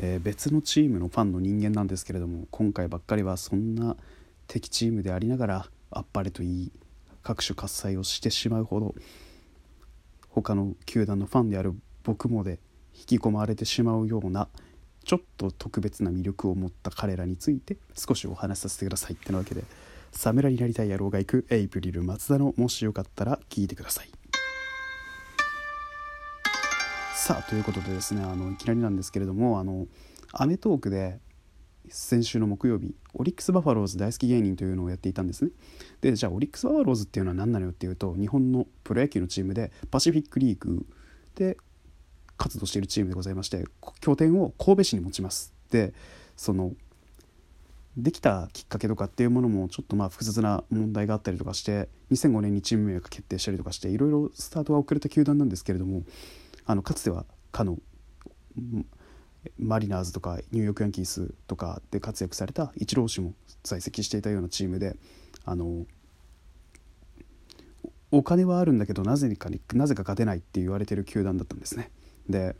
えー、別のチームのファンの人間なんですけれども今回ばっかりはそんな敵チームでありながらあっぱれといい各種喝采をしてしまうほど他の球団のファンである僕もで引き込まれてしまうようなちょっと特別な魅力を持った彼らについて少しお話しさせてくださいってなわけで侍になりたい野郎が行くエイプリル松田のもしよかったら聞いてください。さあということでですねあのいきなりなんですけれどもあのアメトークで先週の木曜日オリックス・バファローズ大好き芸人というのをやっていたんですね。でじゃあオリックス・バファローズっていうのは何なのよっていうと日本のプロ野球のチームでパシフィックリーグで活動しているチームでございまして拠点を神戸市に持ちます。でそのできたきっかけとかっていうものもちょっとまあ複雑な問題があったりとかして2005年にチーム名が決定したりとかしていろいろスタートが遅れた球団なんですけれどもあのかつてはかのマリナーズとかニューヨークヤンキースとかで活躍されたイチロー氏も在籍していたようなチームであのお金はあるんだけどなぜかになぜか勝てないって言われてる球団だったんですね。で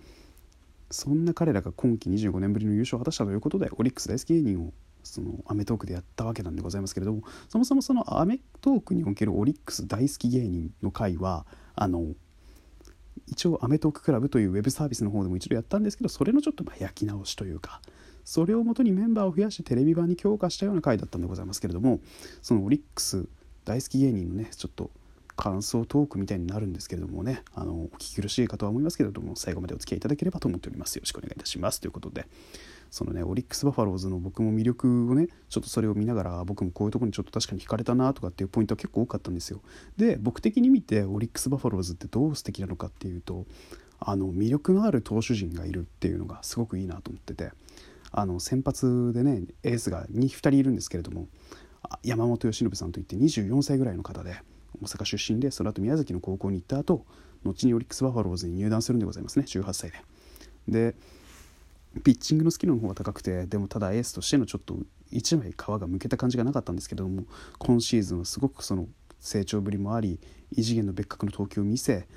そんな彼らが今季25年ぶりの優勝を果たしたということでオリックス大好き芸人をそのアメトークでやったわけなんでございますけれどもそもそもそのアメトークにおけるオリックス大好き芸人の会はあの一応アメトーククラブというウェブサービスの方でも一度やったんですけどそれのちょっとま焼き直しというかそれをもとにメンバーを増やしてテレビ版に強化したような回だったんでございますけれどもそのオリックス大好き芸人のねちょっと感想トークみたいになるんですけれどもねあのお聞き苦しいかとは思いますけれども最後までお付き合いいただければと思っております。よろしくお願いいたします。ということでそのねオリックス・バファローズの僕も魅力をねちょっとそれを見ながら僕もこういうとこにちょっと確かに惹かれたなとかっていうポイントは結構多かったんですよで僕的に見てオリックス・バファローズってどう素敵なのかっていうとあの魅力のある投手陣がいるっていうのがすごくいいなと思っててあの先発でねエースが 2, 2人いるんですけれども山本由伸さんといって24歳ぐらいの方で大阪出身でその後宮崎の高校に行った後後にオリックス・バファローズに入団するんでございますね18歳で。でピッチングのスキルの方が高くてでもただエースとしてのちょっと一枚皮がむけた感じがなかったんですけども今シーズンはすごくその成長ぶりもあり異次元の別格の投球を見せ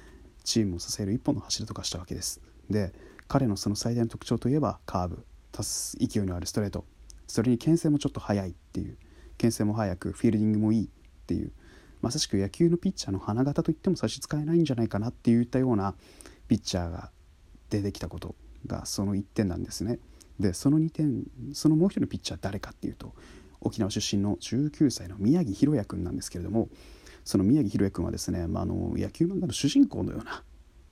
チームを支える一本の柱とかしたわけです。で彼のその最大の特徴といえばカーブ。足す勢いのあるストレート。それに牽制もちょっと速いっていう。牽制も速くフィールディングもいいっていう。まさしく野球のピッチャーの花形といっても差し支えないんじゃないかなっていったようなピッチャーが出てきたこと。がその1点なんですね。でその2点そのもう一人のピッチャー誰かっていうと沖縄出身の19歳の宮城博也君なんですけれどもその宮城博也君はですね、まあ、あの野球漫画の主人公のような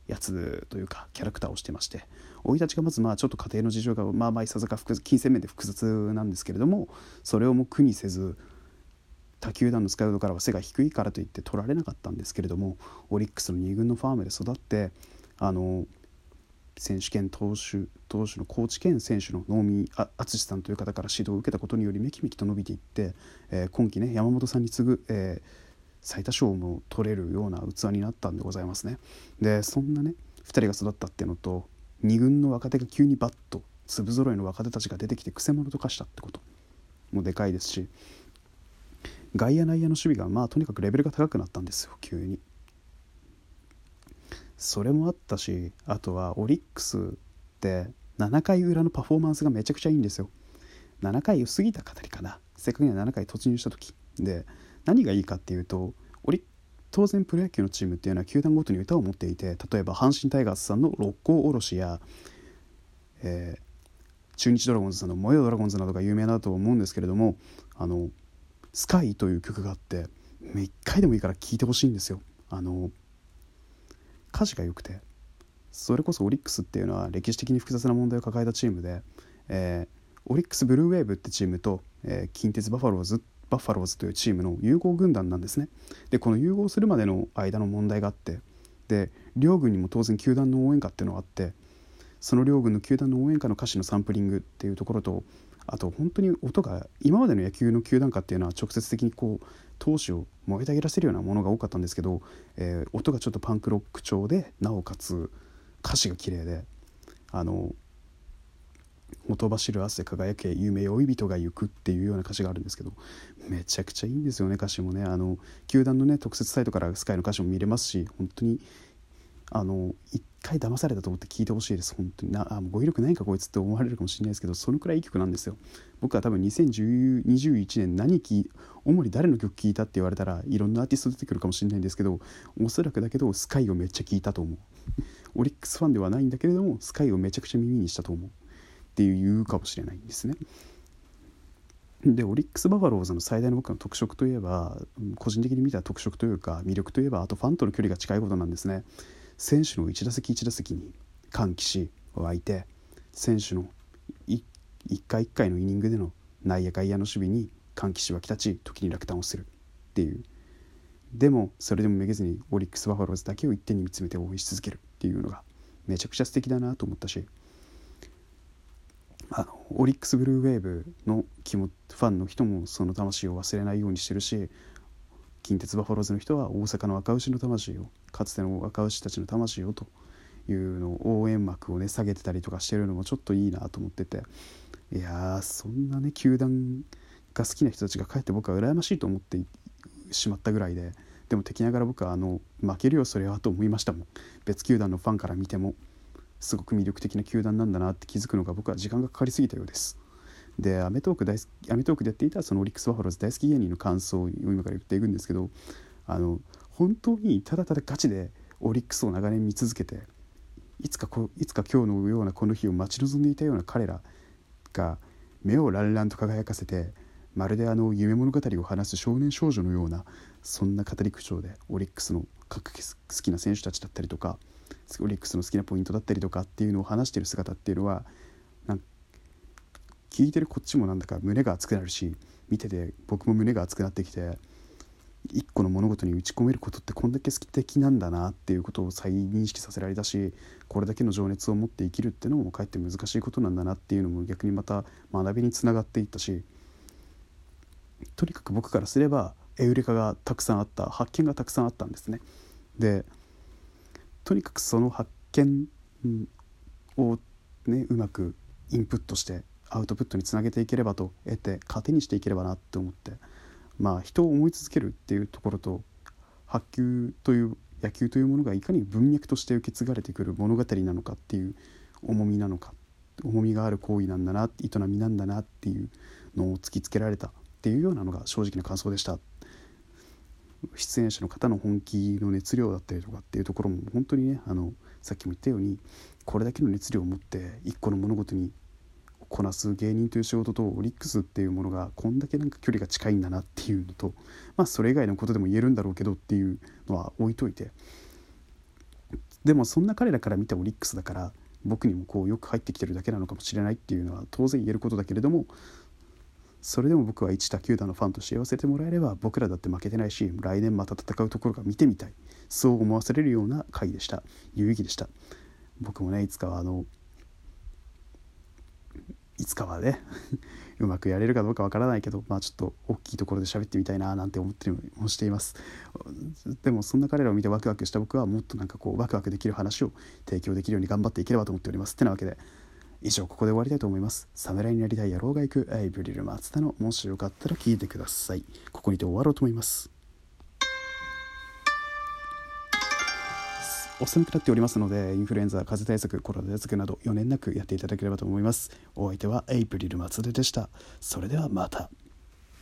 やつというかキャラクターをしてまして生い立ちがまずまあちょっと家庭の事情がまあまあいささか金銭面で複雑なんですけれどもそれをも苦にせず他球団のスカウトからは背が低いからといって取られなかったんですけれどもオリックスの2軍のファームで育ってあの選手権投手投手のコーチ兼選手の能見淳さんという方から指導を受けたことによりめきめきと伸びていって、えー、今季ね山本さんに次ぐ、えー、最多勝も取れるような器になったんでございますね。でそんなね2人が育ったっていうのと2軍の若手が急にバッと粒揃いの若手たちが出てきてくせ者と化したってこともでかいですし外野内野の守備がまあとにかくレベルが高くなったんですよ急に。それもあったしあとはオリックスって7回裏のパフォーマンスがめちゃくちゃいいんですよ。7回過ぎたかたりかなせっかくには7回突入した時で何がいいかっていうとオリ当然プロ野球のチームっていうのは球団ごとに歌を持っていて例えば阪神タイガースさんの六甲おろしや、えー、中日ドラゴンズさんの「燃えよドラゴンズ」などが有名だと思うんですけれどもあの「スカイという曲があって1回でもいいから聴いてほしいんですよ。あの歌詞が良くてそれこそオリックスっていうのは歴史的に複雑な問題を抱えたチームで、えー、オリックスブルーウェーブってチームと、えー、近鉄バファローズバファローズというチームの融合軍団なんですね。でこの融合するまでの間の問題があってで両軍にも当然球団の応援歌っていうのがあってその両軍の球団の応援歌の歌詞のサンプリングっていうところとあと本当に音が今までの野球の球団歌っていうのは直接的にこう投手を燃えたぎらせるようなものが多かったんですけど、えー、音がちょっとパンクロック調でなおかつ歌詞が綺麗であのほ走る汗輝け夢追い人が行くっていうような歌詞があるんですけどめちゃくちゃいいんですよね歌詞もね。あの球団のね特設サイトからスカイの歌詞も見れますし本当にあの一回騙されたと思って聞いてほしいです。本当に。なあ語彙力ないかこいつって思われるかもしれないですけどそのくらいいい曲なんですよ。僕は多分2021年何聴主に誰の曲聴いたって言われたらいろんなアーティスト出てくるかもしれないんですけどおそらくだけどスカイをめっちゃ聴いたと思う。オリックスファンではないんだけれどもスカイをめちゃくちゃ耳にしたと思う。っていう言うかもしれないんですね。でオリックス・バファローズの最大の僕の特色といえば個人的に見た特色というか魅力といえばあとファンとの距離が近いことなんですね。選手の1打席1打席に歓喜し湧いて選手の一回一回のイニングでの内野外野の守備に歓喜し湧き立ち時に落胆をするっていう。でもそれでもめげずにオリックス・バファローズだけを一点に見つめて応援し続けるっていうのがめちゃくちゃ素敵だなと思ったしあのオリックス・ブルーウェーブの気もファンの人もその魂を忘れないようにしてるし近鉄バファローズの人は大阪の赤牛の魂をかつての赤牛たちの魂をというのを応援幕をね下げてたりとかしてるのもちょっといいなと思ってて。いやそんなね球団が好きな人たちが帰って僕は羨ましいと思ってしまったぐらいで。でも敵ながら僕はあの負けるよそれはと思いましたもん。別球団のファンから見てもすごく魅力的な球団なんだなって気づくのが僕は時間がかかりすぎたようです。でアメトーク大好きアメトークでやっていたそのオリックス・バファローズ大好き芸人の感想を今から言っていくんですけどあの本当にただただガチでオリックスを長年見続けていつかこいつか今日のようなこの日を待ち望んでいたような彼らが目をランランと輝かせてまるであの夢物語を話す少年少女のようなそんな語り口調でオリックスの各好きな選手たちだったりとかオリックスの好きなポイントだったりとかっていうのを話している姿っていうのは聞いてるこっちもなんだか胸が熱くなるし見てて僕も胸が熱くなってきて一個の物事に打ち込めることってこんだけ好き的なんだなっていうことを再認識させられたしこれだけの情熱を持って生きるっていうのもかえって難しいことなんだなっていうのも逆にまた学びにつながっていったしとにかく僕からすればエウレカがたくさんあった発見がたくさんあったんですね。でとにかくその発見をねうまくインプットしてアウトプットにつなげていければと得て糧にしていければなって思ってまあ人を思い続けるっていうところと白球という野球というものがいかに文脈として受け継がれてくる物語なのかっていう重みなのか重みがある行為なんだな営みなんだなっていうのを突きつけられたっていうようなのが正直な感想でした。出演者の方の本気の熱量だったりとかっていうところも本当にねあのさっきも言ったようにこれだけの熱量を持って一個の物事にこなす芸人という仕事とオリックスっていうものがこんだけなんか距離が近いんだなっていうのとまあそれ以外のことでも言えるんだろうけどっていうのは置いといて。でもそんな彼らから見たオリックスだから僕にもこうよく入ってきてるだけなのかもしれないっていうのは当然言えることだけれどもそれでも僕は一他球団のファンとして言わせてもらえれば僕らだって負けてないし来年また戦うところが見てみたい。そう思わせれるような回でした。有意義でした。僕もねいつかはあのいつかはね うまくやれるかどうかわからないけどまあちょっと大きいところで喋ってみたいななんて思ってもしています。でもそんな彼らを見てワクワクした僕はもっとなんかこうワクワクできる話を提供できるように頑張っていければと思っております。ってなわけで以上ここで終わりたいと思います。侍になりたい野郎が行くエイブリル松田のもしよかったら聞いてください。ここにて終わろうと思います。お寒くなっておりますのでインフルエンザ風邪対策コロナ対策など4年なくやっていただければと思います。お相手はエイプリル松田でした。それではまた。